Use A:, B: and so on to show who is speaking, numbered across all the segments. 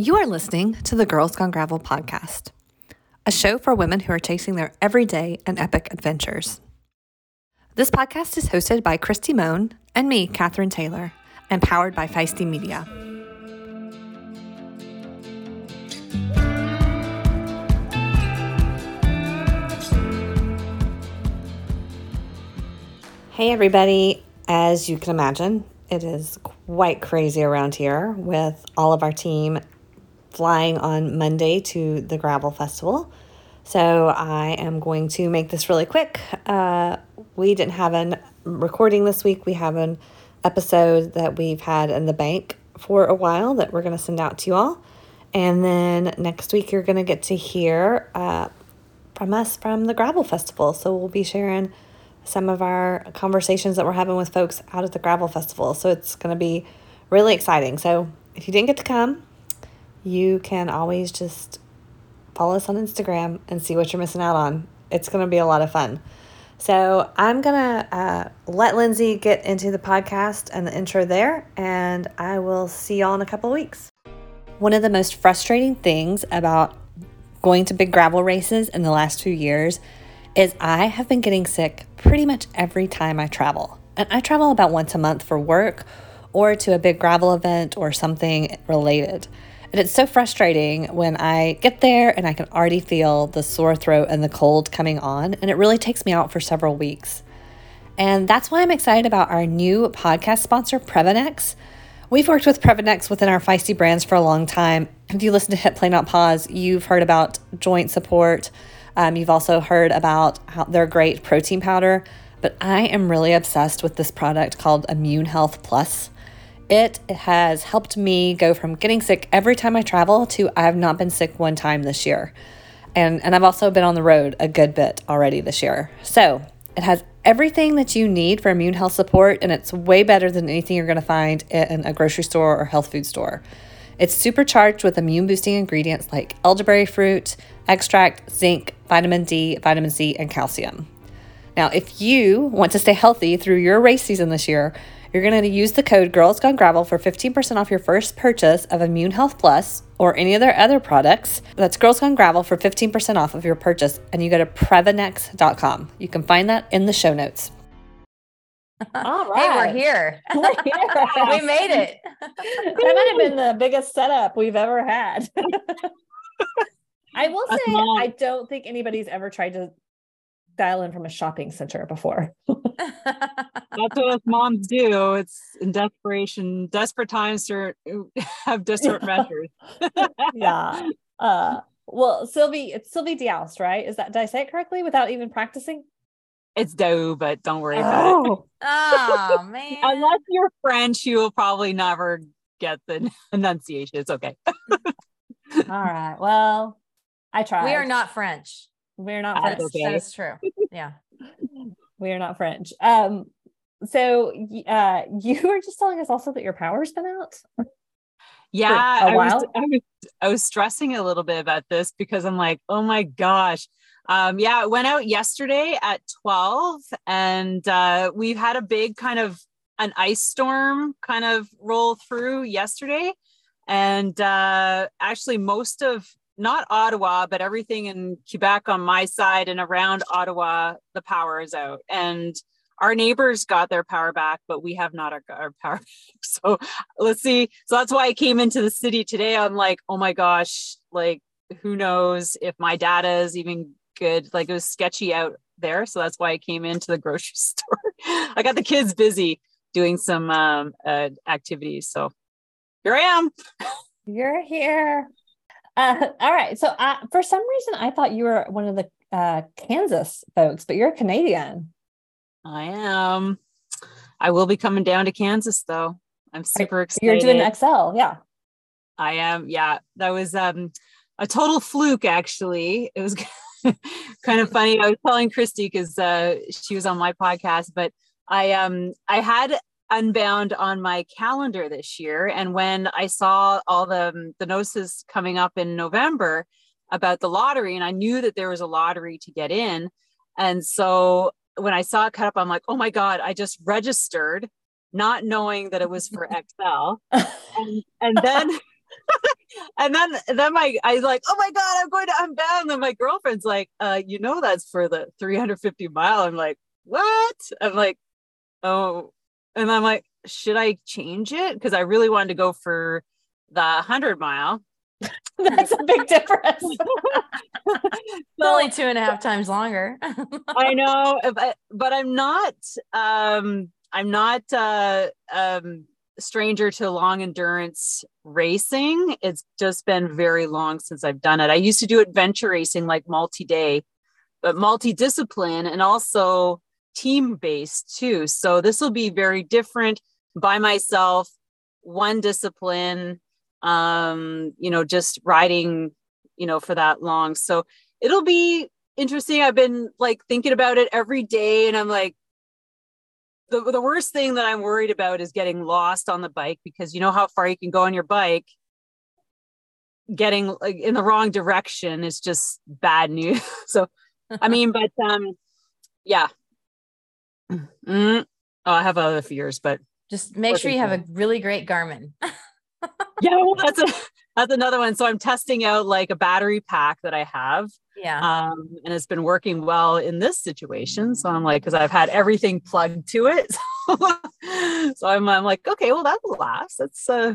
A: You are listening to the Girls Gone Gravel podcast, a show for women who are chasing their everyday and epic adventures. This podcast is hosted by Kristi Mohn and me, Katherine Taylor, and powered by Feisty Media. Hey, everybody. As you can imagine, it is quite crazy around here with all of our team flying on Monday to the Gravel Festival. So I am going to make this really quick. Uh, we didn't have a recording this week. We have an episode that we've had in the bank for a while that we're going to send out to you all. And then next week, you're going to get to hear uh, from us from the Gravel Festival. So we'll be sharing some of our conversations that we're having with folks out at the Gravel Festival. So it's going to be really exciting. So if you didn't get to come, you can always just follow us on Instagram and see what you're missing out on. It's going to be a lot of fun. So I'm going to uh, let Lindsay get into the podcast and the intro there, and I will see y'all in a couple weeks. One of the most frustrating things about going to big gravel races in the last few years is I have been getting sick pretty much every time I travel. And I travel about once a month for work or to a big gravel event or something related. And it's so frustrating when I get there and I can already feel the sore throat and the cold coming on, and it really takes me out for several weeks. And that's why I'm excited about our new podcast sponsor, Previnex. We've worked with Previnex within our Feisty brands for a long time. If you listen to Hit Play Not Pause, you've heard about joint support, um, you've also heard about how their great protein powder, but I am really obsessed with this product called Immune Health Plus. It has helped me go from getting sick every time I travel to I have not been sick one time this year. And, and I've also been on the road a good bit already this year. So it has everything that you need for immune health support, and it's way better than anything you're going to find in a grocery store or health food store. It's supercharged with immune boosting ingredients like elderberry fruit, extract, zinc, vitamin D, vitamin C, and calcium. Now, if you want to stay healthy through your race season this year, you're going to use the code Girls Gone Gravel for 15% off your first purchase of Immune Health Plus or any of their other products. That's Girls Gone Gravel for 15% off of your purchase, and you go to Previnex.com. You can find that in the show notes.
B: All right. Hey, we're here. We're here. we made it.
A: That might have been the biggest setup we've ever had. I will say, I don't think anybody's ever tried to dial in from a shopping center before.
C: That's what us moms do. It's in desperation, desperate times to have desperate measures.
A: yeah. Uh, well, Sylvie, it's Sylvie D'Aoust, right? Is that did I say it correctly without even practicing?
C: It's Doe, but don't worry about
B: oh. it. Oh man.
C: Unless you're French, you will probably never get the enunciation. It's okay.
A: All right. Well, I tried.
B: We are not French.
A: We're not French.
B: Okay. That is true. Yeah.
A: we are not French. Um, so uh you were just telling us also that your power's been out.
C: Yeah, I was, I was I was stressing a little bit about this because I'm like, oh my gosh. Um, yeah, it went out yesterday at 12, and uh, we've had a big kind of an ice storm kind of roll through yesterday. And uh, actually, most of not Ottawa, but everything in Quebec on my side and around Ottawa, the power is out. And our neighbors got their power back, but we have not our, our power back. So let's see. So that's why I came into the city today. I'm like, oh my gosh, like who knows if my data is even good. Like it was sketchy out there. So that's why I came into the grocery store. I got the kids busy doing some um, uh, activities. So here I am.
A: You're here. Uh, all right. So uh, for some reason, I thought you were one of the uh, Kansas folks, but you're a Canadian.
C: I am. I will be coming down to Kansas though. I'm super excited.
A: You're doing XL, yeah.
C: I am. Yeah, that was um, a total fluke. Actually, it was kind of funny. I was telling Kristi because uh, she was on my podcast, but I um I had Unbound on my calendar this year. And when I saw all the, the notices coming up in November about the lottery, and I knew that there was a lottery to get in. And so when I saw it cut up, I'm like, oh my God, I just registered, not knowing that it was for XL. and, and then and then then my I was like, oh my god, I'm going to unbound. And then my girlfriend's like, uh, you know that's for the 350 mile. I'm like, what? I'm like, oh, and I'm like, should I change it? Because I really wanted to go for the 100 mile.
A: That's a big difference.
B: it's only two and a half times longer.
C: I know, but, but I'm not um I'm not uh um stranger to long endurance racing. It's just been very long since I've done it. I used to do adventure racing like multi-day, but multi-discipline and also team-based too. So this will be very different by myself, one discipline, um, you know, just riding, you know, for that long. So it'll be interesting. I've been like thinking about it every day and I'm like, the, the worst thing that I'm worried about is getting lost on the bike because you know how far you can go on your bike. Getting like in the wrong direction is just bad news. so, I mean, but um, yeah. Mm, oh, I have other fears, but
B: just make sure you have a really great Garmin.
C: yeah, well, that's a that's another one. So I'm testing out like a battery pack that I have.
B: Yeah.
C: Um, and it's been working well in this situation. So I'm like, because I've had everything plugged to it. so I'm, I'm like, okay, well, that will last. That's uh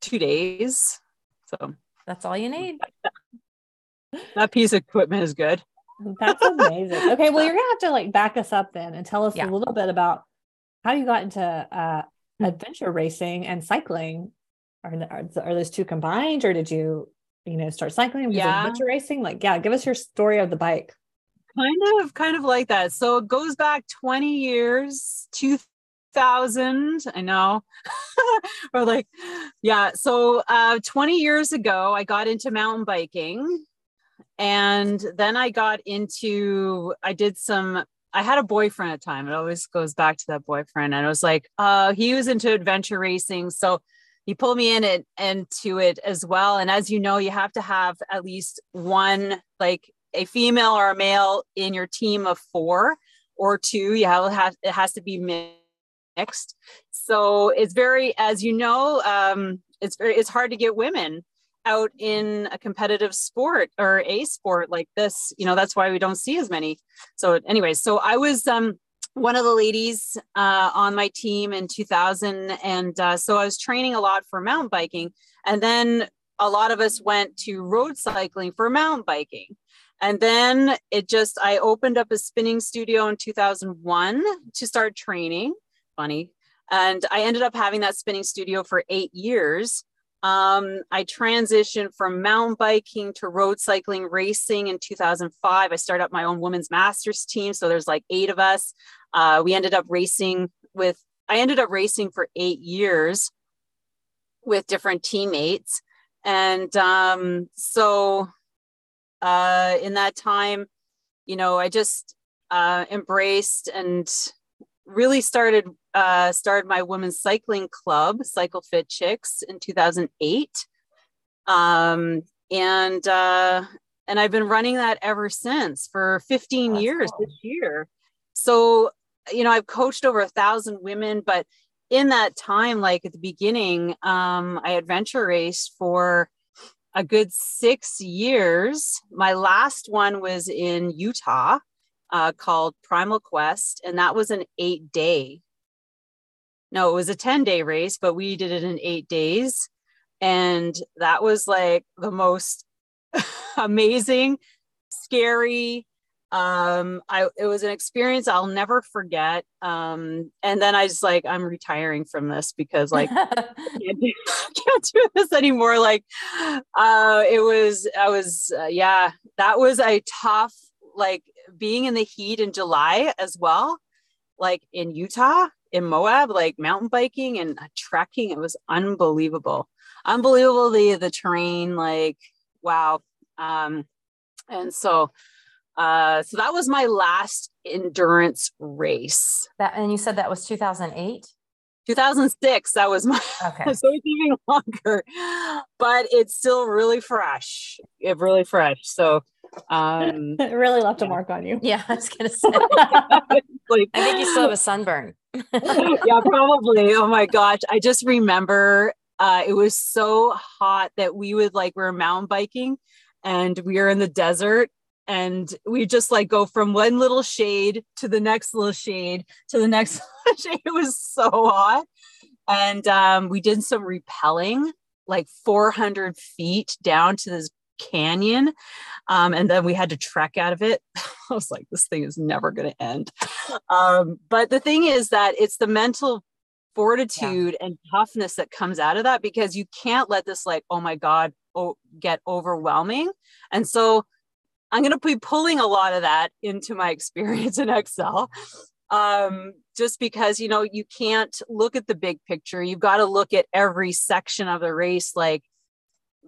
C: two days. So
B: that's all you need.
C: that piece of equipment is good.
A: That's amazing. Okay, well, you're gonna have to like back us up then and tell us yeah. a little bit about how you got into uh, adventure racing and cycling are, are, are those two combined or did you you know start cycling yeah. adventure racing like yeah give us your story of the bike
C: kind of kind of like that so it goes back 20 years 2000 i know or like yeah so uh 20 years ago i got into mountain biking and then i got into i did some I had a boyfriend at the time. It always goes back to that boyfriend. And I was like, uh, he was into adventure racing. So he pulled me in it into it as well. And as you know, you have to have at least one, like a female or a male in your team of four or two. You have, it has to be mixed. So it's very, as you know, um, it's very, it's hard to get women out in a competitive sport or a sport like this. You know, that's why we don't see as many. So, anyways, so I was, um, one of the ladies uh, on my team in 2000. And uh, so I was training a lot for mountain biking. And then a lot of us went to road cycling for mountain biking. And then it just, I opened up a spinning studio in 2001 to start training. Funny. And I ended up having that spinning studio for eight years. Um, I transitioned from mountain biking to road cycling racing in 2005. I started up my own women's masters team. So there's like eight of us. Uh, we ended up racing with, I ended up racing for eight years with different teammates. And um, so uh, in that time, you know, I just uh, embraced and really started uh, started my women's cycling club, Cycle Fit Chicks, in 2008. Um, and uh, and I've been running that ever since for 15 That's years cool. this year. So you know, I've coached over a thousand women, but in that time, like at the beginning, um, I adventure raced for a good six years. My last one was in Utah uh, called Primal Quest, and that was an eight day. No, it was a 10 day race, but we did it in eight days. And that was like the most amazing, scary, um i it was an experience i'll never forget um and then i just like i'm retiring from this because like can't, do, can't do this anymore like uh it was i was uh, yeah that was a tough like being in the heat in july as well like in utah in moab like mountain biking and trekking it was unbelievable unbelievable the the terrain like wow um and so uh, so that was my last endurance race.
B: That and you said that was 2008?
C: 2006 that was my okay. so it's even longer but it's still really fresh it really fresh so um
A: it really left a mark on you.
B: Yeah i was gonna say. Like, i think you still have a sunburn.
C: Yeah probably. Oh my gosh. I just remember uh, it was so hot that we would like we were mountain biking and we were in the desert and we just like go from one little shade to the next little shade to the next shade. It was so hot. And um, we did some repelling like 400 feet down to this canyon. Um, and then we had to trek out of it. I was like, this thing is never going to end. Um, but the thing is that it's the mental fortitude yeah. and toughness that comes out of that because you can't let this, like, oh my God, oh, get overwhelming. And so I'm going to be pulling a lot of that into my experience in XL. Um, just because, you know, you can't look at the big picture. You've got to look at every section of the race, like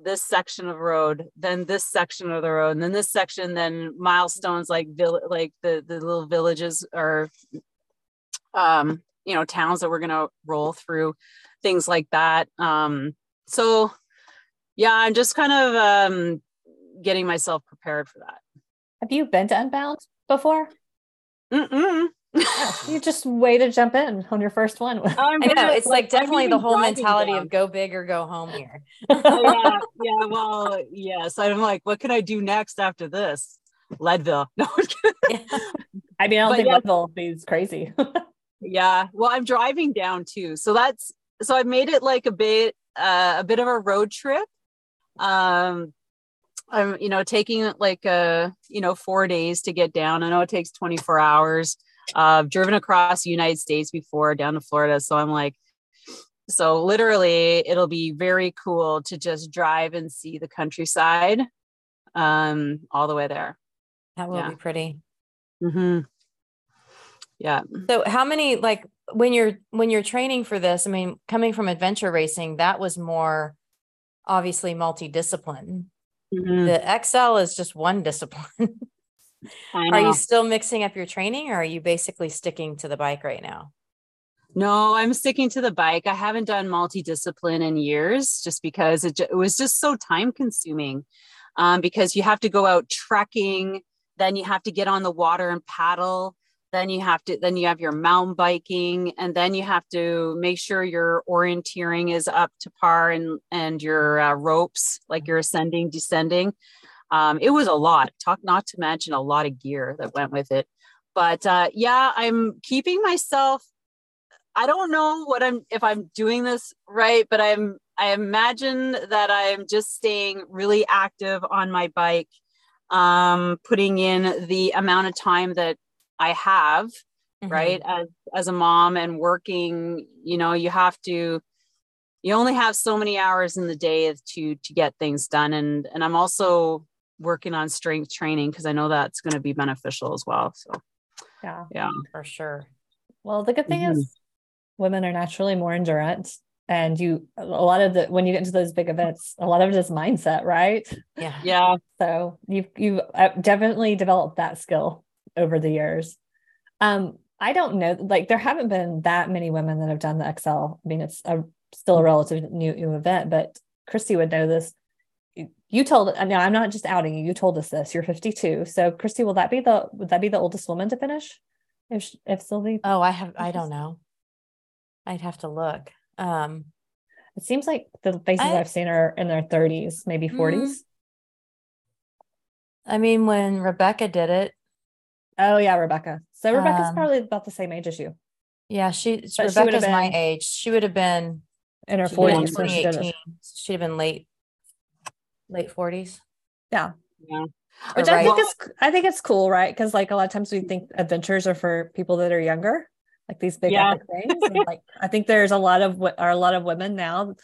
C: this section of road, then this section of the road, and then this section, then milestones like vill- like the, the little villages or, um, you know, towns that we're going to roll through, things like that. Um, so yeah, I'm just kind of um, getting myself prepared for that.
B: Have you been to Unbound before?
C: Mm-mm.
B: you just way to jump in on your first one.
A: I know it's like, like definitely the whole mentality down. of go big or go home here.
C: yeah, yeah. Well, yes. I'm like, what can I do next after this? Leadville. No,
B: I mean, I don't but think yeah. Leadville is crazy.
C: yeah. Well, I'm driving down too, so that's so I made it like a bit, uh, a bit of a road trip. Um, I'm, you know, taking like a, uh, you know, four days to get down. I know it takes 24 hours. Uh, I've driven across the United States before down to Florida. So I'm like, so literally it'll be very cool to just drive and see the countryside um, all the way there.
A: That will yeah. be pretty.
C: Mm-hmm. Yeah.
A: So how many, like when you're, when you're training for this, I mean, coming from adventure racing, that was more obviously multidiscipline Mm-hmm. The XL is just one discipline. are you still mixing up your training or are you basically sticking to the bike right now?
C: No, I'm sticking to the bike. I haven't done multidiscipline in years just because it, it was just so time consuming. Um, because you have to go out trekking, then you have to get on the water and paddle then you have to then you have your mountain biking and then you have to make sure your orienteering is up to par and and your uh, ropes like you're ascending descending um, it was a lot talk not to mention a lot of gear that went with it but uh, yeah i'm keeping myself i don't know what i'm if i'm doing this right but i'm i imagine that i'm just staying really active on my bike um, putting in the amount of time that I have, mm-hmm. right? As as a mom and working, you know, you have to you only have so many hours in the day to to get things done and and I'm also working on strength training because I know that's going to be beneficial as well. So
B: yeah.
C: Yeah.
A: For sure.
B: Well, the good thing mm-hmm. is women are naturally more endurance and you a lot of the when you get into those big events a lot of it is mindset right
A: yeah
C: yeah
B: so you've you've uh, definitely developed that skill over the years. Um, I don't know, like there haven't been that many women that have done the XL. I mean, it's a, still a relative new, new event, but Kristi would know this. You told now I'm not just outing you. You told us this. You're 52. So Kristi, will that be the would that be the oldest woman to finish? If if Sylvie?
A: Oh, I have. I don't know. I'd have to look. Um,
B: it seems like the faces I, have seen are in their 30s, maybe 40s. Mm,
A: I mean, when Rebecca did it,
B: Oh yeah, Rebecca. So Rebecca's um, probably about the same age as you.
A: Yeah, she but Rebecca's she my age. She would have been
B: in her forties.
A: Twenty eighteen. She'd have been late, late forties.
B: Yeah.
C: Yeah.
B: Which right. I think is I think it's cool, right? Because like a lot of times we think adventures are for people that are younger, like these big yeah. epic things. And like I think there's a lot of are a lot of women now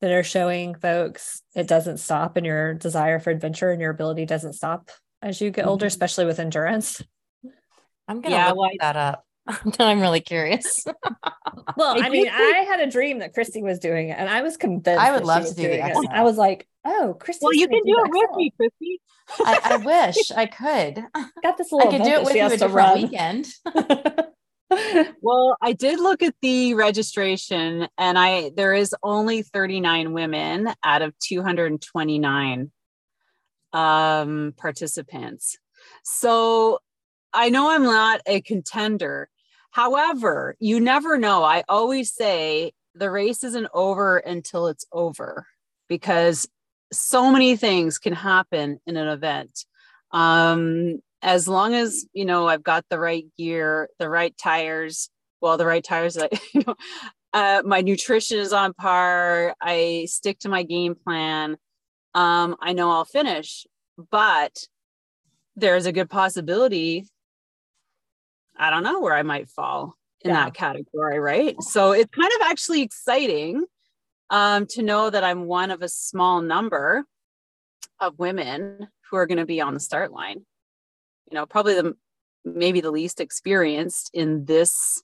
B: that are showing folks it doesn't stop, and your desire for adventure and your ability doesn't stop as you get mm-hmm. older, especially with endurance.
A: I'm gonna yeah, look well, that up. I'm really curious.
B: well, I mean, I had a dream that Kristi was doing it, and I was convinced.
A: I would love to do it.
B: I was like, "Oh, Kristi."
C: Well, you can do, do it with me, Kristi.
A: I, I, wish I could.
B: Got this little.
A: I could do it with you a different run. weekend.
C: well, I did look at the registration, and I there is only 39 women out of 229 um, participants. So I know I'm not a contender. However, you never know. I always say the race isn't over until it's over because so many things can happen in an event. Um, as long as you know I've got the right gear, the right tires, well, the right tires, you know, uh, my nutrition is on par. I stick to my game plan. Um, I know I'll finish, but there's a good possibility. I don't know where I might fall in yeah. that category, right? So it's kind of actually exciting um, to know that I'm one of a small number of women who are going to be on the start line. You know, probably the maybe the least experienced in this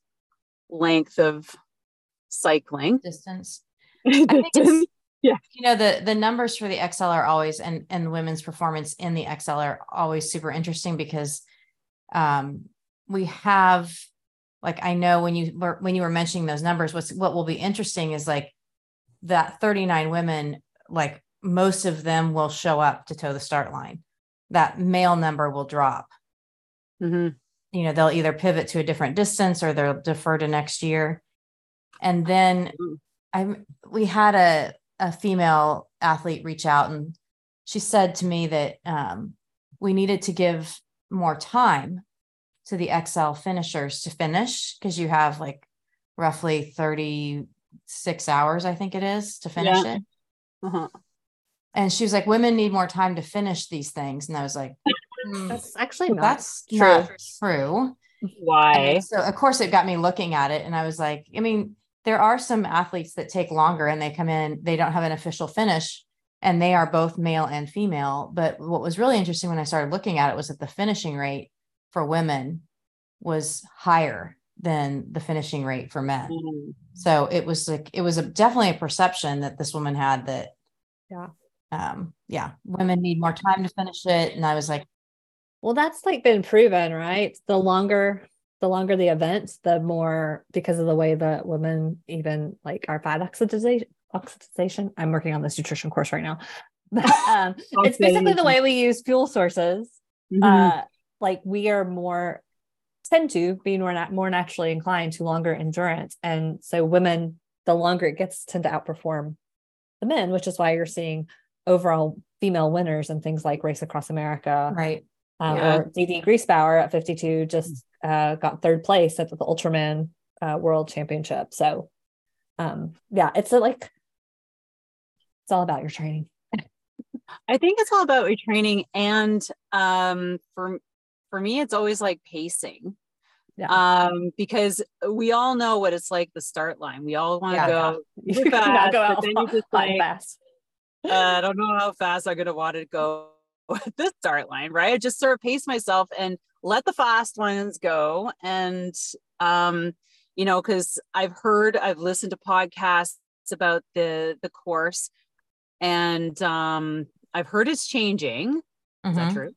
C: length of cycling
D: distance. yeah. You know, the the numbers for the XL are always and and women's performance in the XL are always super interesting because um we have like I know when you were when you were mentioning those numbers, what's what will be interesting is like that 39 women, like most of them will show up to toe the start line. That male number will drop. Mm-hmm. You know, they'll either pivot to a different distance or they'll defer to next year. And then. I we had a a female athlete reach out and she said to me that um, we needed to give more time to the XL finishers to finish because you have like roughly 36 hours, I think it is, to finish yeah. it. Uh-huh. And she was like, women need more time to finish these things. And I was like,
B: mm, that's actually not
D: that's
B: true.
D: not true.
C: Why?
D: And so of course it got me looking at it. And I was like, I mean, there are some athletes that take longer and they come in, they don't have an official finish and they are both male and female. But what was really interesting when I started looking at it was that the finishing rate for women was higher than the finishing rate for men. Mm-hmm. So it was like it was a, definitely a perception that this woman had that
B: yeah.
D: Um yeah, women need more time to finish it and I was like
B: well that's like been proven, right? The longer the longer the event, the more because of the way that women even like our fat oxidization oxidization. I'm working on this nutrition course right now. um, it's basically the way we use fuel sources. Mm-hmm. Uh, like we are more tend to be more nat- more naturally inclined to longer endurance, and so women, the longer it gets, tend to outperform the men, which is why you're seeing overall female winners and things like Race Across America,
D: right?
B: Um, yeah. Or Dede Griesbauer at 52 just uh, got third place at the Ultraman uh, World Championship. So, um, yeah, it's a, like it's all about your training.
C: I think it's all about your training, and um, for for me, it's always like pacing. Yeah. Um, because we all know what it's like the start line. We all want to yeah, go yeah. fast, go but then you just like, fast. uh, I don't know how fast I'm gonna want to go at this start line, right? I just sort of pace myself and let the fast ones go. And um, you know, because I've heard, I've listened to podcasts about the the course, and um, I've heard it's changing. Mm-hmm. Is that mm-hmm. true?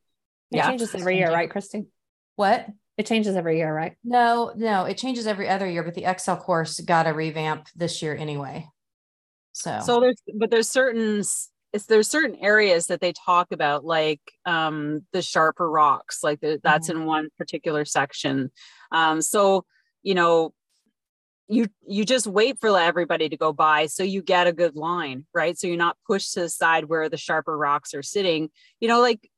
B: It yeah. changes every year, right, Kristi?
D: What?
B: It changes every year, right?
D: No, no, it changes every other year, but the XL course got a revamp this year anyway. So,
C: so there's, but there's certain, it's there's certain areas that they talk about, like um, the sharper rocks, like the, that's mm-hmm. in one particular section. Um, so, you know, you you just wait for everybody to go by so you get a good line right so you're not pushed to the side where the sharper rocks are sitting you know like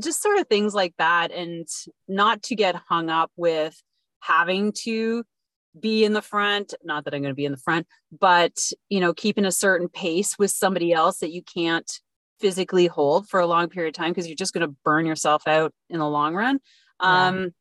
C: just sort of things like that and not to get hung up with having to be in the front not that i'm going to be in the front but you know keeping a certain pace with somebody else that you can't physically hold for a long period of time because you're just going to burn yourself out in the long run yeah. um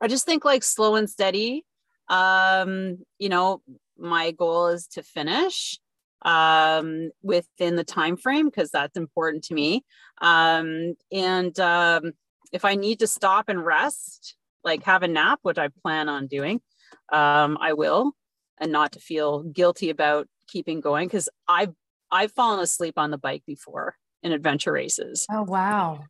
C: i just think like slow and steady um you know my goal is to finish um, within the time frame because that's important to me. Um, and um, if I need to stop and rest, like have a nap, which I plan on doing, um, I will, and not to feel guilty about keeping going because I've I've fallen asleep on the bike before in adventure races.
D: Oh wow.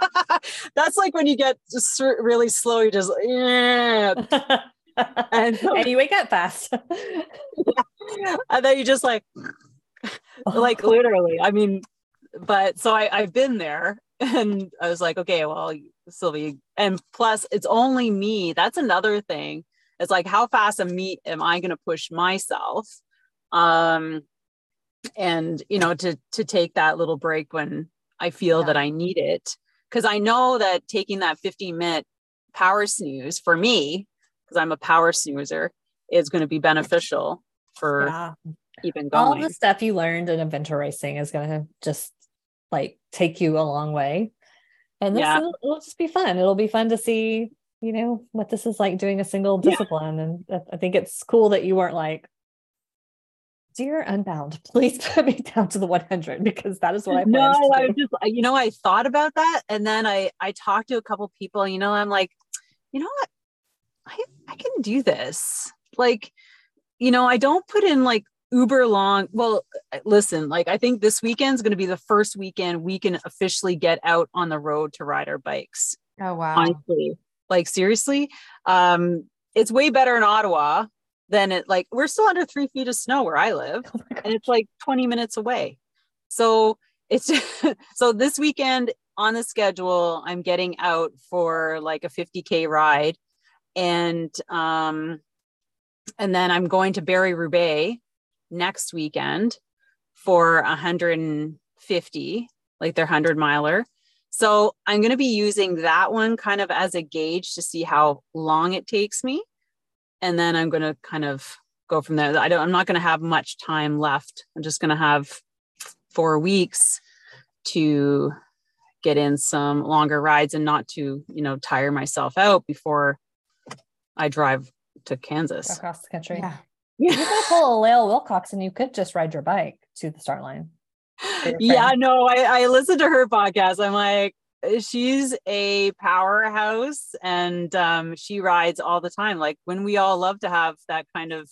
C: That's like when you get just really slow, you just yeah.
B: and, and you wake up fast.
C: and then you just like like literally i mean but so I, i've been there and i was like okay well sylvie and plus it's only me that's another thing it's like how fast a meet am i going to push myself Um, and you know, to to take that little break when I feel yeah. that I need it. Because I know that taking that 15 minute power snooze for me, because I'm a power snoozer, is going to be beneficial for yeah. even going.
B: All the stuff you learned in adventure racing is going to just like take you a long way. And this yeah. will, it'll just be fun. It'll be fun to see, you know, what this is like doing a single discipline. Yeah. And I think it's cool that you weren't like, dear unbound please put me down to the 100 because that is what i
C: no i just you know i thought about that and then i i talked to a couple people you know i'm like you know what i i can do this like you know i don't put in like uber long. Well, listen, like I think this weekend is going to be the first weekend we can officially get out on the road to ride our bikes.
D: Oh wow.
C: Honestly. Like seriously. Um, it's way better in Ottawa than it like we're still under three feet of snow where I live. Oh and it's like 20 minutes away. So it's so this weekend on the schedule, I'm getting out for like a 50k ride. And um and then I'm going to Barry-Roubaix next weekend for 150, like their 100 miler. So I'm going to be using that one kind of as a gauge to see how long it takes me. And then I'm going to kind of go from there. I don't, I'm not going to have much time left. I'm just going to have four weeks to get in some longer rides and not to, you know, tire myself out before I drive to Kansas.
B: Across the country. Yeah. You could pull a Lael Wilcox and you could just ride your bike to the start line.
C: Yeah, no, I, I listened to her podcast. I'm like, she's a powerhouse and um, she rides all the time. Like when we all love to have that kind of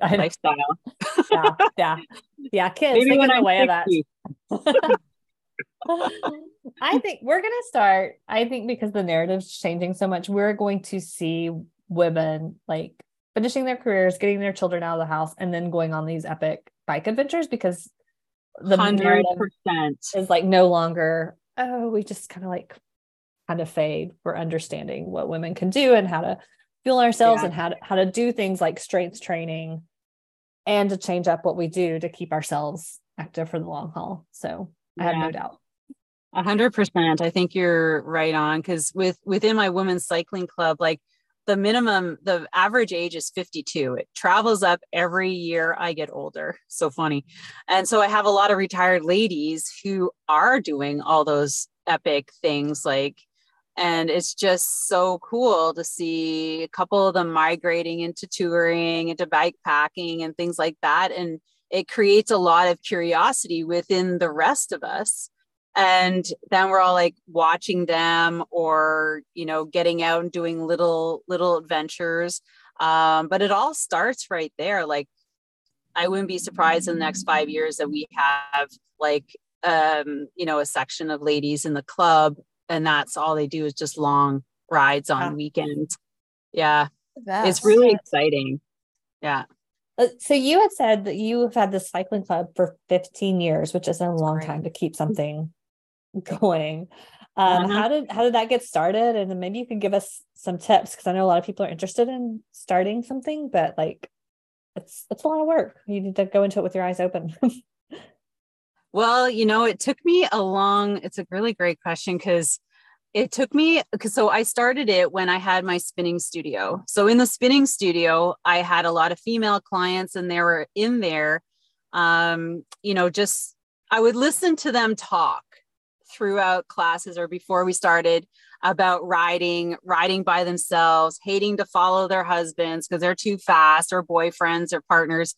C: lifestyle.
B: yeah, yeah, yeah. Kids, Maybe when I'm away of that. I think we're gonna start. I think because the narrative's changing so much, we're going to see women like finishing their careers, getting their children out of the house, and then going on these epic bike adventures because
C: the 100%
B: is like no longer, oh, we just kind of like kind of fade. We're understanding what women can do and how to fuel ourselves yeah. and how to, how to do things like strength training and to change up what we do to keep ourselves active for the long haul. So I yeah. have no doubt.
C: A hundred percent. I think you're right on. Cause with within my women's cycling club, like the minimum the average age is 52 it travels up every year i get older. So funny. And so i have a lot of retired ladies who are doing all those epic things like and it's just so cool to see a couple of them migrating into touring into bike packing and things like that. And it creates a lot of curiosity within the rest of us and then we're all like watching them or you know getting out and doing little little adventures. Um, but it all starts right there. Like i wouldn't be surprised in the next five years that we have like um, you know a section of ladies in the club and that's all they do is just long rides on wow. weekends. Yeah. It's really exciting. Yeah.
B: Uh, so you had said that you have had this cycling club for 15 years which is a long time to keep something going. Um, uh-huh. How did how did that get started? And then maybe you could give us some tips because I know a lot of people are interested in starting something, but like it's it's a lot of work. You need to go into it with your eyes open.
C: well, you know, it took me a long. It's a really great question because it took me because so I started it when I had my spinning studio. So in the spinning studio, I had a lot of female clients, and they were in there. Um, you know, just I would listen to them talk throughout classes or before we started about riding, riding by themselves, hating to follow their husbands because they're too fast or boyfriends or partners.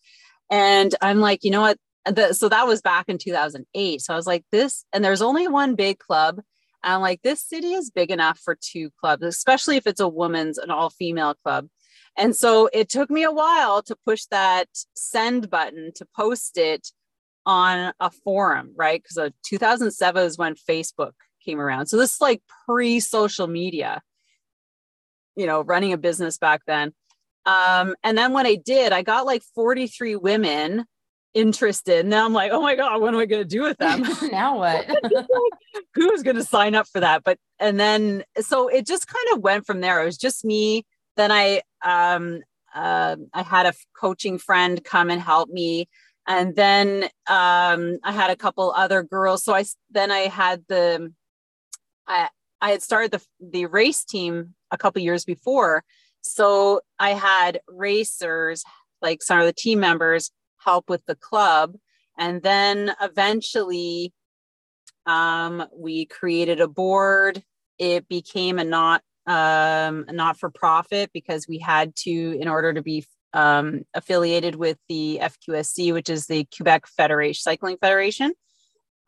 C: And I'm like, you know what? The, so that was back in 2008. So I was like, this, and there's only one big club. And I'm like, this city is big enough for two clubs, especially if it's a woman's, an all female club. And so it took me a while to push that send button to post it on a forum, right? Because uh, 2007 is when Facebook came around. So this is like pre social media, you know, running a business back then. Um, and then when I did, I got like 43 women interested. Now I'm like, oh my God, what am I going to do with them?
D: now what?
C: Who's going to sign up for that? But, and then, so it just kind of went from there. It was just me. Then I, um, uh, I had a coaching friend come and help me. And then um, I had a couple other girls. So I then I had the I I had started the the race team a couple years before. So I had racers, like some of the team members, help with the club. And then eventually um, we created a board. It became a not um, not for profit because we had to, in order to be um, affiliated with the FQSC, which is the Quebec Federation Cycling Federation.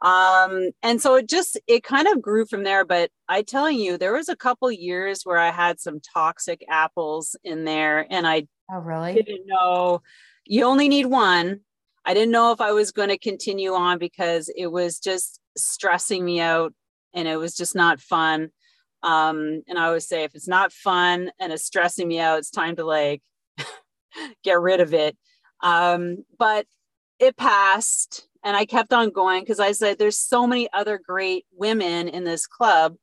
C: Um, and so it just it kind of grew from there. But I telling you, there was a couple years where I had some toxic apples in there, and I
D: oh really
C: didn't know you only need one. I didn't know if I was going to continue on because it was just stressing me out and it was just not fun. Um, and I always say if it's not fun and it's stressing me out, it's time to like get rid of it. Um, but it passed and I kept on going because I said there's so many other great women in this club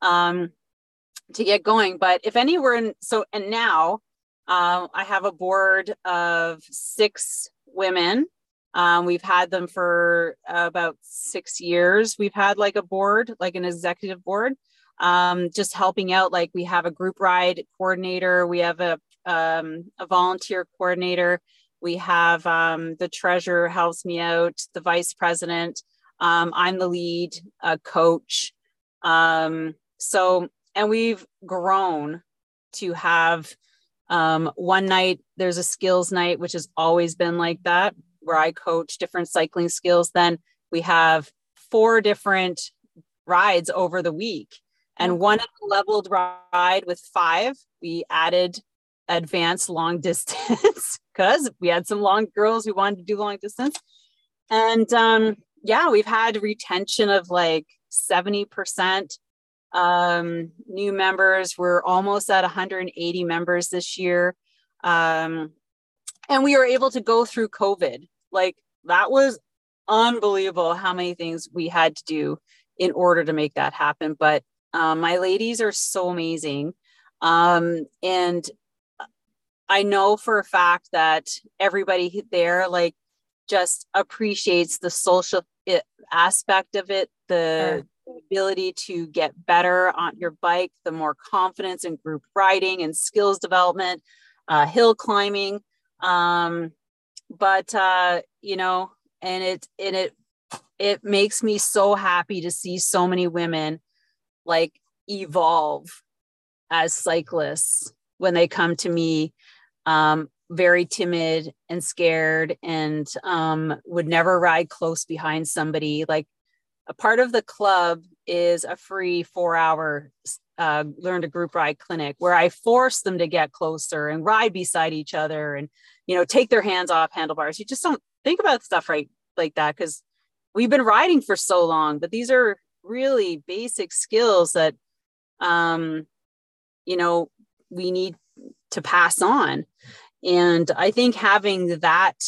C: um, to get going. But if any were in, so and now uh, I have a board of six women. Um, we've had them for uh, about six years. We've had like a board, like an executive board, um, just helping out. Like we have a group ride coordinator, we have a um, a volunteer coordinator, we have um, the treasurer helps me out, the vice president. Um, I'm the lead uh, coach. Um, so, and we've grown to have um, one night, there's a skills night, which has always been like that, where I coach different cycling skills. Then we have four different rides over the week. And one leveled ride with five, we added advanced long distance because we had some long girls who wanted to do long distance. And um, yeah, we've had retention of like 70% um, new members. We're almost at 180 members this year. Um, and we were able to go through COVID. Like that was unbelievable how many things we had to do in order to make that happen. But um, my ladies are so amazing. Um, and I know for a fact that everybody there like just appreciates the social it, aspect of it, the sure. ability to get better on your bike, the more confidence in group riding and skills development, uh, hill climbing. Um, but uh, you know, and it and it it makes me so happy to see so many women like evolve as cyclists when they come to me um, very timid and scared and um, would never ride close behind somebody. Like a part of the club is a free four hour uh, learn to group ride clinic where I force them to get closer and ride beside each other and, you know, take their hands off handlebars. You just don't think about stuff right like that because we've been riding for so long, but these are really basic skills that, um, you know, we need to pass on. And I think having that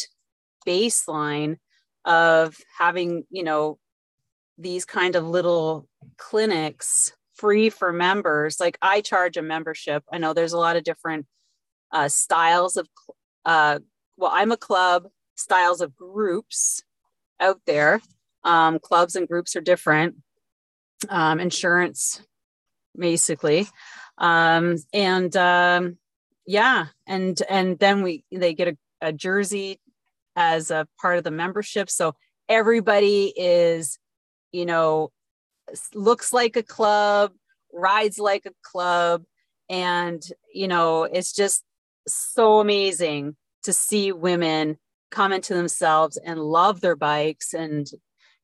C: baseline of having, you know, these kind of little clinics free for members, like I charge a membership. I know there's a lot of different uh, styles of, uh, well, I'm a club, styles of groups out there. Um, clubs and groups are different. Um, insurance, basically. Um, and um, yeah and and then we they get a, a jersey as a part of the membership. So everybody is you know looks like a club rides like a club and you know it's just so amazing to see women come into themselves and love their bikes and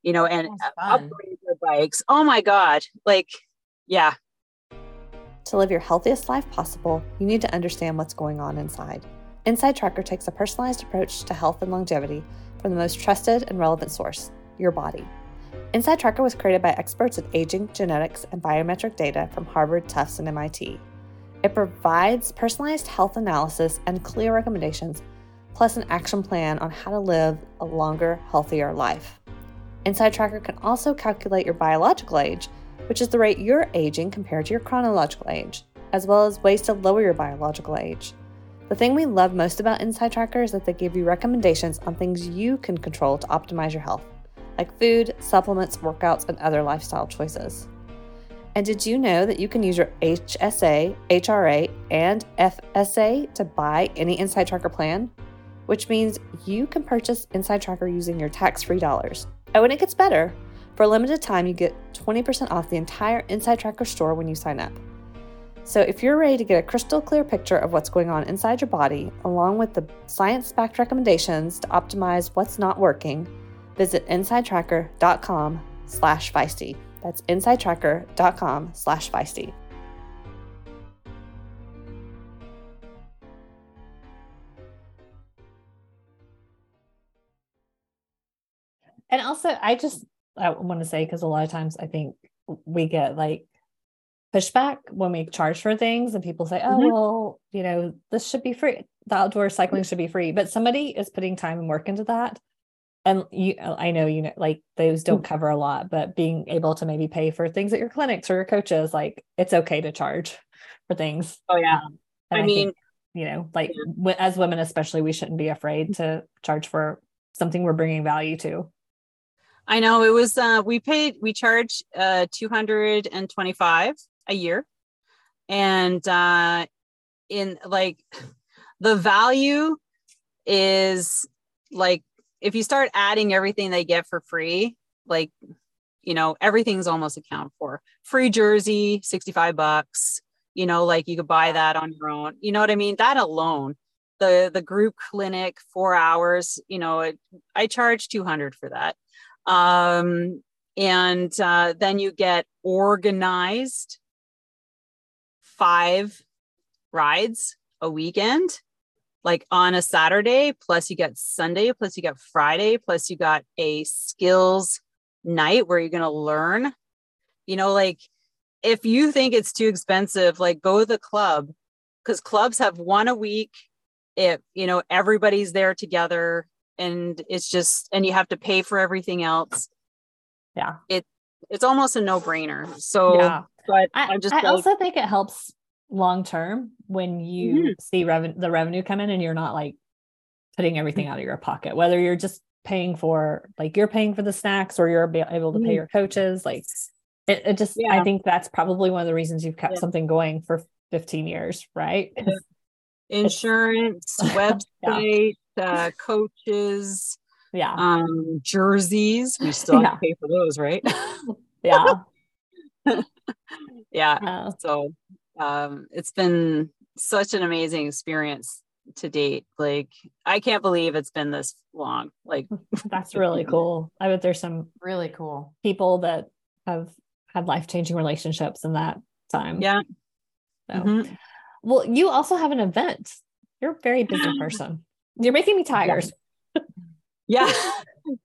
C: you know and upgrade their bikes. Oh my god like yeah
A: to live your healthiest life possible, you need to understand what's going on inside. Inside Tracker takes a personalized approach to health and longevity from the most trusted and relevant source, your body. Inside Tracker was created by experts in aging, genetics, and biometric data from Harvard, Tufts, and MIT. It provides personalized health analysis and clear recommendations, plus an action plan on how to live a longer, healthier life. Inside Tracker can also calculate your biological age which is the rate you're aging compared to your chronological age, as well as ways to lower your biological age. The thing we love most about Inside Tracker is that they give you recommendations on things you can control to optimize your health, like food, supplements, workouts, and other lifestyle choices. And did you know that you can use your HSA, HRA, and FSA to buy any Inside Tracker plan? Which means you can purchase Inside Tracker using your tax free dollars. Oh, and it gets better. For a limited time, you get 20% off the entire Inside Tracker store when you sign up. So, if you're ready to get a crystal clear picture of what's going on inside your body, along with the science backed recommendations to optimize what's not working, visit insidetracker.com slash feisty. That's insidetracker.com slash feisty.
B: And also, I just I want to say because a lot of times I think we get like pushback when we charge for things, and people say, "Oh, mm-hmm. well, you know, this should be free. The outdoor cycling should be free." But somebody is putting time and work into that, and you i know you know like those don't cover a lot but being able to maybe pay for things at your clinics or your coaches like it's okay to charge for things
C: oh yeah um, i, I, mean think,
B: you know like yeah. as women especially we shouldn't be afraid to charge for something we're bringing value to
C: i know it was uh we paid we charge uh 225 a year and uh in like the value is like if you start adding everything they get for free, like, you know, everything's almost accounted for. Free jersey, 65 bucks, you know, like you could buy that on your own. You know what I mean? That alone, the the group clinic, four hours, you know, it, I charge 200 for that. Um, and uh, then you get organized five rides a weekend like on a Saturday, plus you got Sunday, plus you got Friday, plus you got a skills night where you're going to learn. You know, like if you think it's too expensive, like go to the club because clubs have one a week. If, you know, everybody's there together and it's just, and you have to pay for everything else.
B: Yeah.
C: It, it's almost a no brainer. So, yeah. but
B: I,
C: I'm just,
B: I like, also think it helps long term when you mm-hmm. see revenue the revenue come in and you're not like putting everything mm-hmm. out of your pocket whether you're just paying for like you're paying for the snacks or you're able to pay mm-hmm. your coaches like it, it just yeah. i think that's probably one of the reasons you've kept yeah. something going for 15 years right.
C: Insurance website uh, coaches
B: yeah
C: um jerseys we still have to pay for those right
B: yeah
C: yeah so um, it's been such an amazing experience to date. Like, I can't believe it's been this long. Like,
B: that's really cool. I bet there's some
D: really cool
B: people that have had life changing relationships in that time.
C: Yeah.
B: So, mm-hmm. Well, you also have an event. You're a very busy person. You're making me tired.
C: Yeah.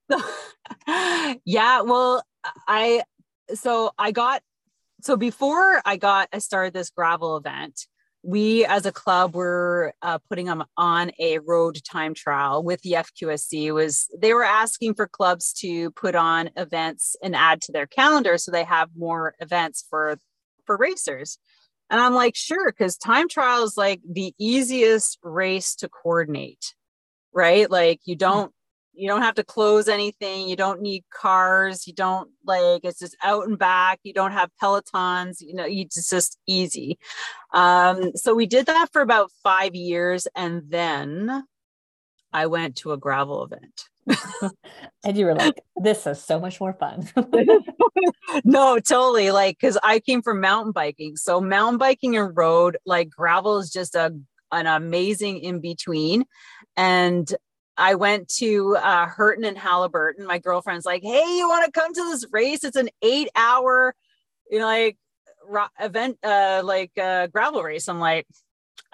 C: yeah. Well, I, so I got so before I got I started this gravel event, we as a club were uh, putting them on a road time trial with the FQSC. Was they were asking for clubs to put on events and add to their calendar so they have more events for for racers. And I'm like, sure, because time trial is like the easiest race to coordinate, right? Like you don't you don't have to close anything. You don't need cars. You don't like it's just out and back. You don't have pelotons. You know it's just easy. Um, so we did that for about five years and then i went to a gravel event
B: and you were like this is so much more fun
C: no totally like because i came from mountain biking so mountain biking and road like gravel is just a an amazing in between and I went to uh, Hurton and Haliburton. My girlfriend's like, "Hey, you want to come to this race? It's an eight-hour, you know, like event, uh, like uh, gravel race." I'm like,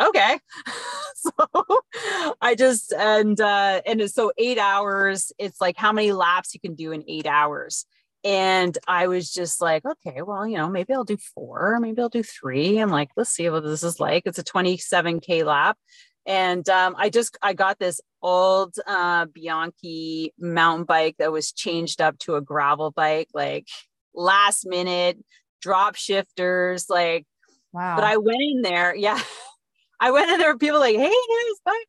C: "Okay." so I just and uh, and so eight hours. It's like how many laps you can do in eight hours. And I was just like, okay, well, you know, maybe I'll do four, maybe I'll do three. I'm like, let's see what this is like. It's a 27K lap and um, I just I got this old uh, Bianchi mountain bike that was changed up to a gravel bike, like last minute drop shifters, like.
D: Wow.
C: But I went in there, yeah. I went in there, were people like, hey, there's bike.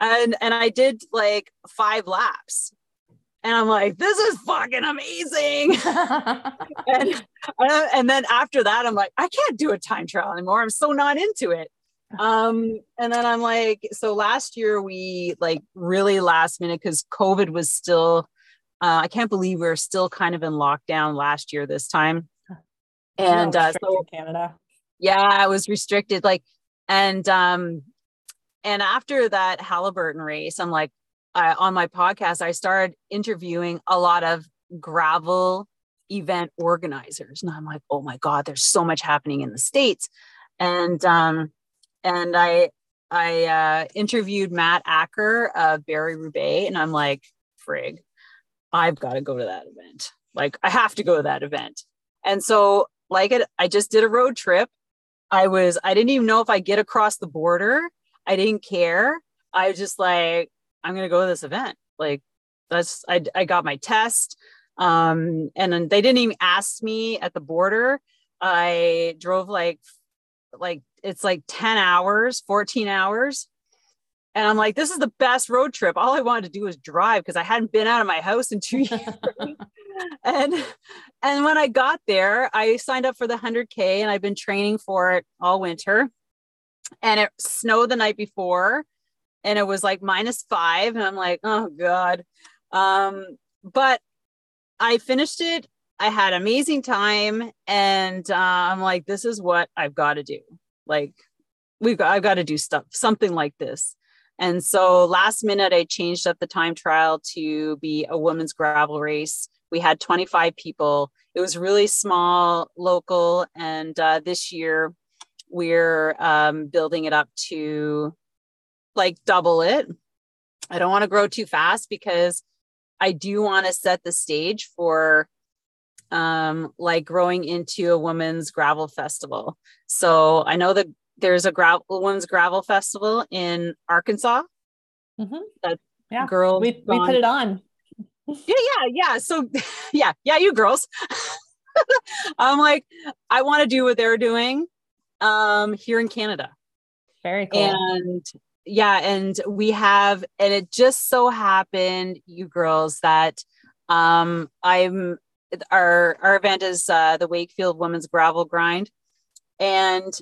C: And and I did like five laps. And I'm like, this is fucking amazing. and, and then after that, I'm like, I can't do a time trial anymore. I'm so not into it. Um, and then I'm like, so last year we like really last minute because COVID was still, uh, I can't believe we are still kind of in lockdown last year this time. And uh, so
B: Canada.
C: Yeah, it was restricted. Like, and um, and after that Haliburton race, I'm like, I, on my podcast, I started interviewing a lot of gravel event organizers, and I'm like, oh my god, there's so much happening in the states, and um, and I I uh, interviewed Matt Acker of Barry-Roubaix, and I'm like, frig, I've got to go to that event. Like, I have to go to that event. And so, like it, I just did a road trip. I was, I didn't even know if I get across the border. I didn't care. I was just like, I'm gonna go to this event. Like, that's I I got my test. Um, and then they didn't even ask me at the border. I drove like like it's like 10 hours, 14 hours. And I'm like, this is the best road trip. All I wanted to do was drive because I hadn't been out of my house in two years. and and when I got there, I signed up for the 100K and I've been training for it all winter. And it snowed the night before and it was like minus five. And I'm like, oh God. Um, but I finished it. I had amazing time. And uh, I'm like, this is what I've got to do like we've got I've got to do stuff something like this. And so last minute I changed up the time trial to be a women's gravel race. We had 25 people. It was really small, local, and uh, this year we're um, building it up to like double it. I don't want to grow too fast because I do want to set the stage for um, like growing into a women's gravel festival. So I know that there's a gravel women's gravel festival in Arkansas.
B: Mm-hmm.
C: That
B: yeah,
C: girl
B: we, we put it on.
C: yeah, yeah, yeah. So yeah, yeah, you girls. I'm like, I want to do what they're doing um here in Canada.
B: Very cool.
C: And yeah, and we have, and it just so happened, you girls, that um I'm our our event is uh, the Wakefield Women's Gravel Grind, and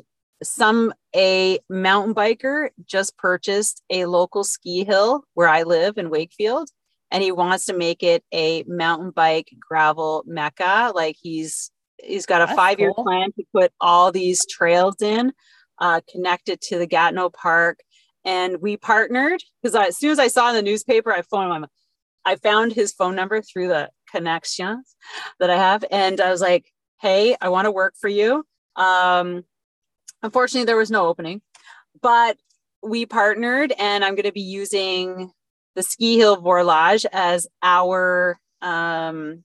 C: some a mountain biker just purchased a local ski hill where I live in Wakefield, and he wants to make it a mountain bike gravel mecca. Like he's he's got a five year cool. plan to put all these trails in, uh, connected to the Gatineau Park, and we partnered because as soon as I saw in the newspaper, I phoned him. I found his phone number through the connections that I have. And I was like, hey, I want to work for you. Um, unfortunately, there was no opening, but we partnered, and I'm going to be using the Ski Hill Vorlage as our um,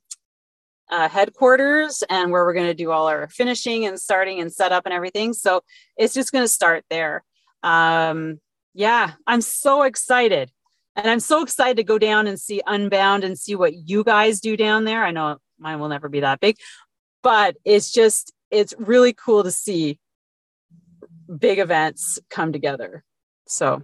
C: uh, headquarters and where we're going to do all our finishing and starting and setup and everything. So it's just going to start there. Um, yeah, I'm so excited. And I'm so excited to go down and see Unbound and see what you guys do down there. I know mine will never be that big, but it's just, it's really cool to see big events come together. So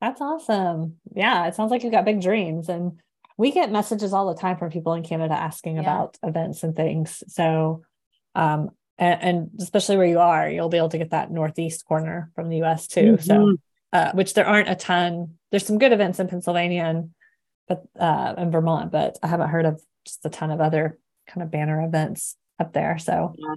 B: that's awesome. Yeah, it sounds like you've got big dreams. And we get messages all the time from people in Canada asking yeah. about events and things. So, um, and, and, especially where you are, you'll be able to get that northeast corner from the US too. Mm-hmm. So, uh, which there aren't a ton there's some good events in Pennsylvania and but uh in Vermont, but I haven't heard of just a ton of other kind of banner events up there. So
D: yeah.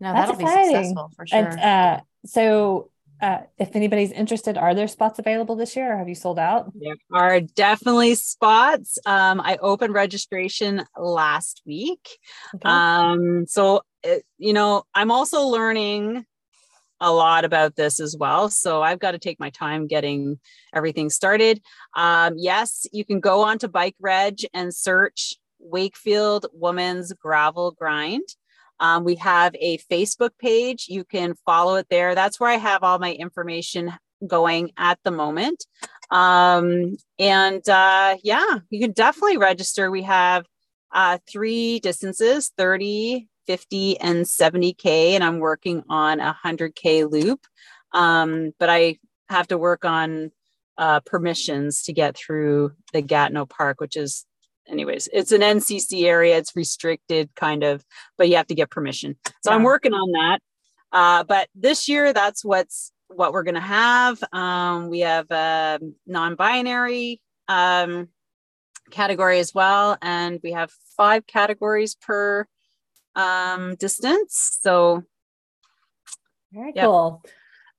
D: No, that'll exciting. be successful for sure.
B: And uh so uh, if anybody's interested, are there spots available this year or have you sold out?
C: There are definitely spots. Um, I opened registration last week. Okay. Um, so, it, you know, I'm also learning a lot about this as well. So I've got to take my time getting everything started. Um, yes, you can go onto Bike Reg and search Wakefield Women's Gravel Grind. Um, we have a Facebook page. You can follow it there. That's where I have all my information going at the moment. Um, and uh, yeah, you can definitely register. We have uh, three distances 30, 50 and 70K, and I'm working on a 100K loop. Um, but I have to work on uh, permissions to get through the Gatineau Park, which is, anyways, it's an NCC area. It's restricted, kind of, but you have to get permission. So yeah. I'm working on that. Uh, but this year, that's what's what we're going to have. Um, we have a non-binary um, category as well, and we have five categories per um, distance. So
B: very yep. cool.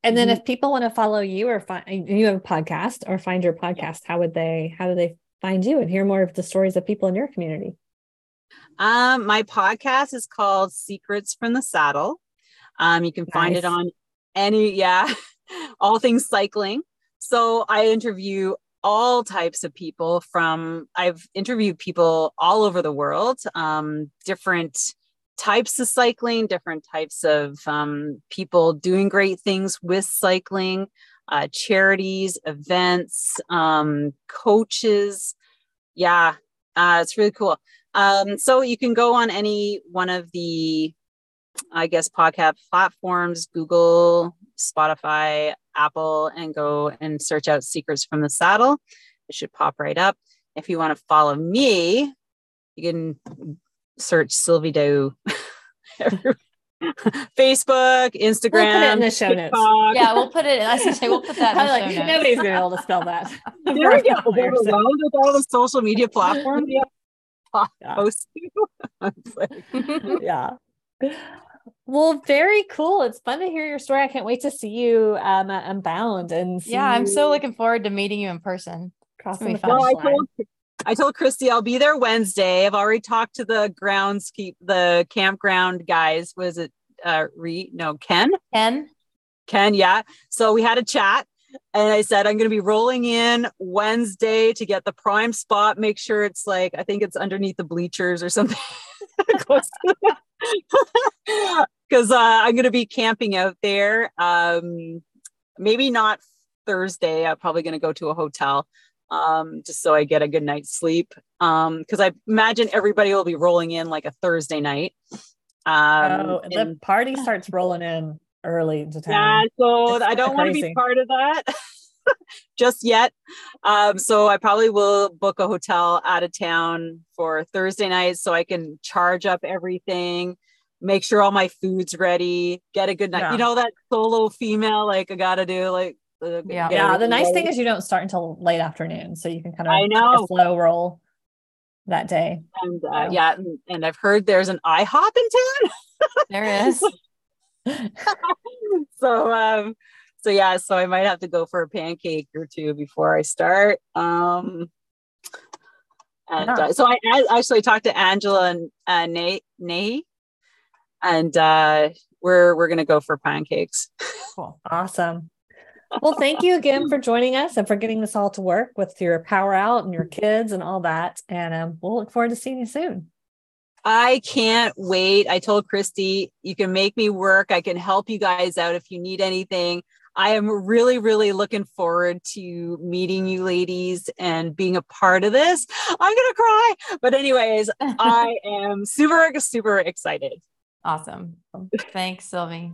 B: And then mm-hmm. if people want to follow you or find you have a podcast or find your podcast, how would they how do they find you and hear more of the stories of people in your community?
C: Um, my podcast is called Secrets from the Saddle. Um, you can nice. find it on any, yeah, all things cycling. So I interview all types of people from, I've interviewed people all over the world, um, different types of cycling, different types of um, people doing great things with cycling, uh, charities, events, um, coaches. Yeah, uh, it's really cool. Um, so you can go on any one of the, I guess, podcast platforms, Google, Spotify, Apple, and go and search out Secrets from the Saddle. It should pop right up. If you want to follow me, you can search Sylvie D'Aoust. Facebook, Instagram. We'll
B: put it in the show TikTok.
D: notes. Yeah, we'll put it. I was say we'll put that. In
B: like,
D: show
B: nobody's gonna be able to spell that.
C: there we go. with all the social media platforms. Yeah. Post.
B: yeah. Well, very cool. It's fun to hear your story. I can't wait to see you um, at Unbound and
D: yeah, I'm so looking forward to meeting you in person.
C: Crossing the well, I told, I told Kristi I'll be there Wednesday. I've already talked to the groundskeep, the campground guys. Was it uh Re? No, Ken.
D: Ken.
C: Ken. Yeah. So we had a chat, and I said I'm going to be rolling in Wednesday to get the prime spot. Make sure it's like I think it's underneath the bleachers or something. Because uh, I'm going to be camping out there. Um, maybe not Thursday. I'm probably going to go to a hotel um, just so I get a good night's sleep. Um, because I imagine everybody will be rolling in like a Thursday night.
B: Um, oh, the and, party starts rolling in early to town.
C: Yeah, so it's I don't want to be part of that just yet. Um, so I probably will book a hotel out of town for Thursday night so I can charge up everything, make sure all my food's ready, get a good night. Yeah. You know that solo female like I gotta do like
B: yeah. Yeah. The nice thing is you don't start until late afternoon. So you can kind of I know slow roll that day.
C: And uh, yeah, and, and, I've heard there's an IHOP in town.
D: there is.
C: so um so yeah, so I might have to go for a pancake or two before I start. Um and uh, so I, I, actually talked to Angela and uh, Nate, Nate, and uh, we're we're gonna go for pancakes.
B: Cool. Awesome well, thank you again for joining us and for getting this all to work with your power out and your kids and all that. And um, we'll look forward to seeing you soon.
C: I can't wait. I told Kristi, you can make me work. I can help you guys out if you need anything. I am really, really looking forward to meeting you ladies and being a part of this. I'm going to cry. But, anyways, I am super, super excited.
D: Awesome. Thanks, Sylvie.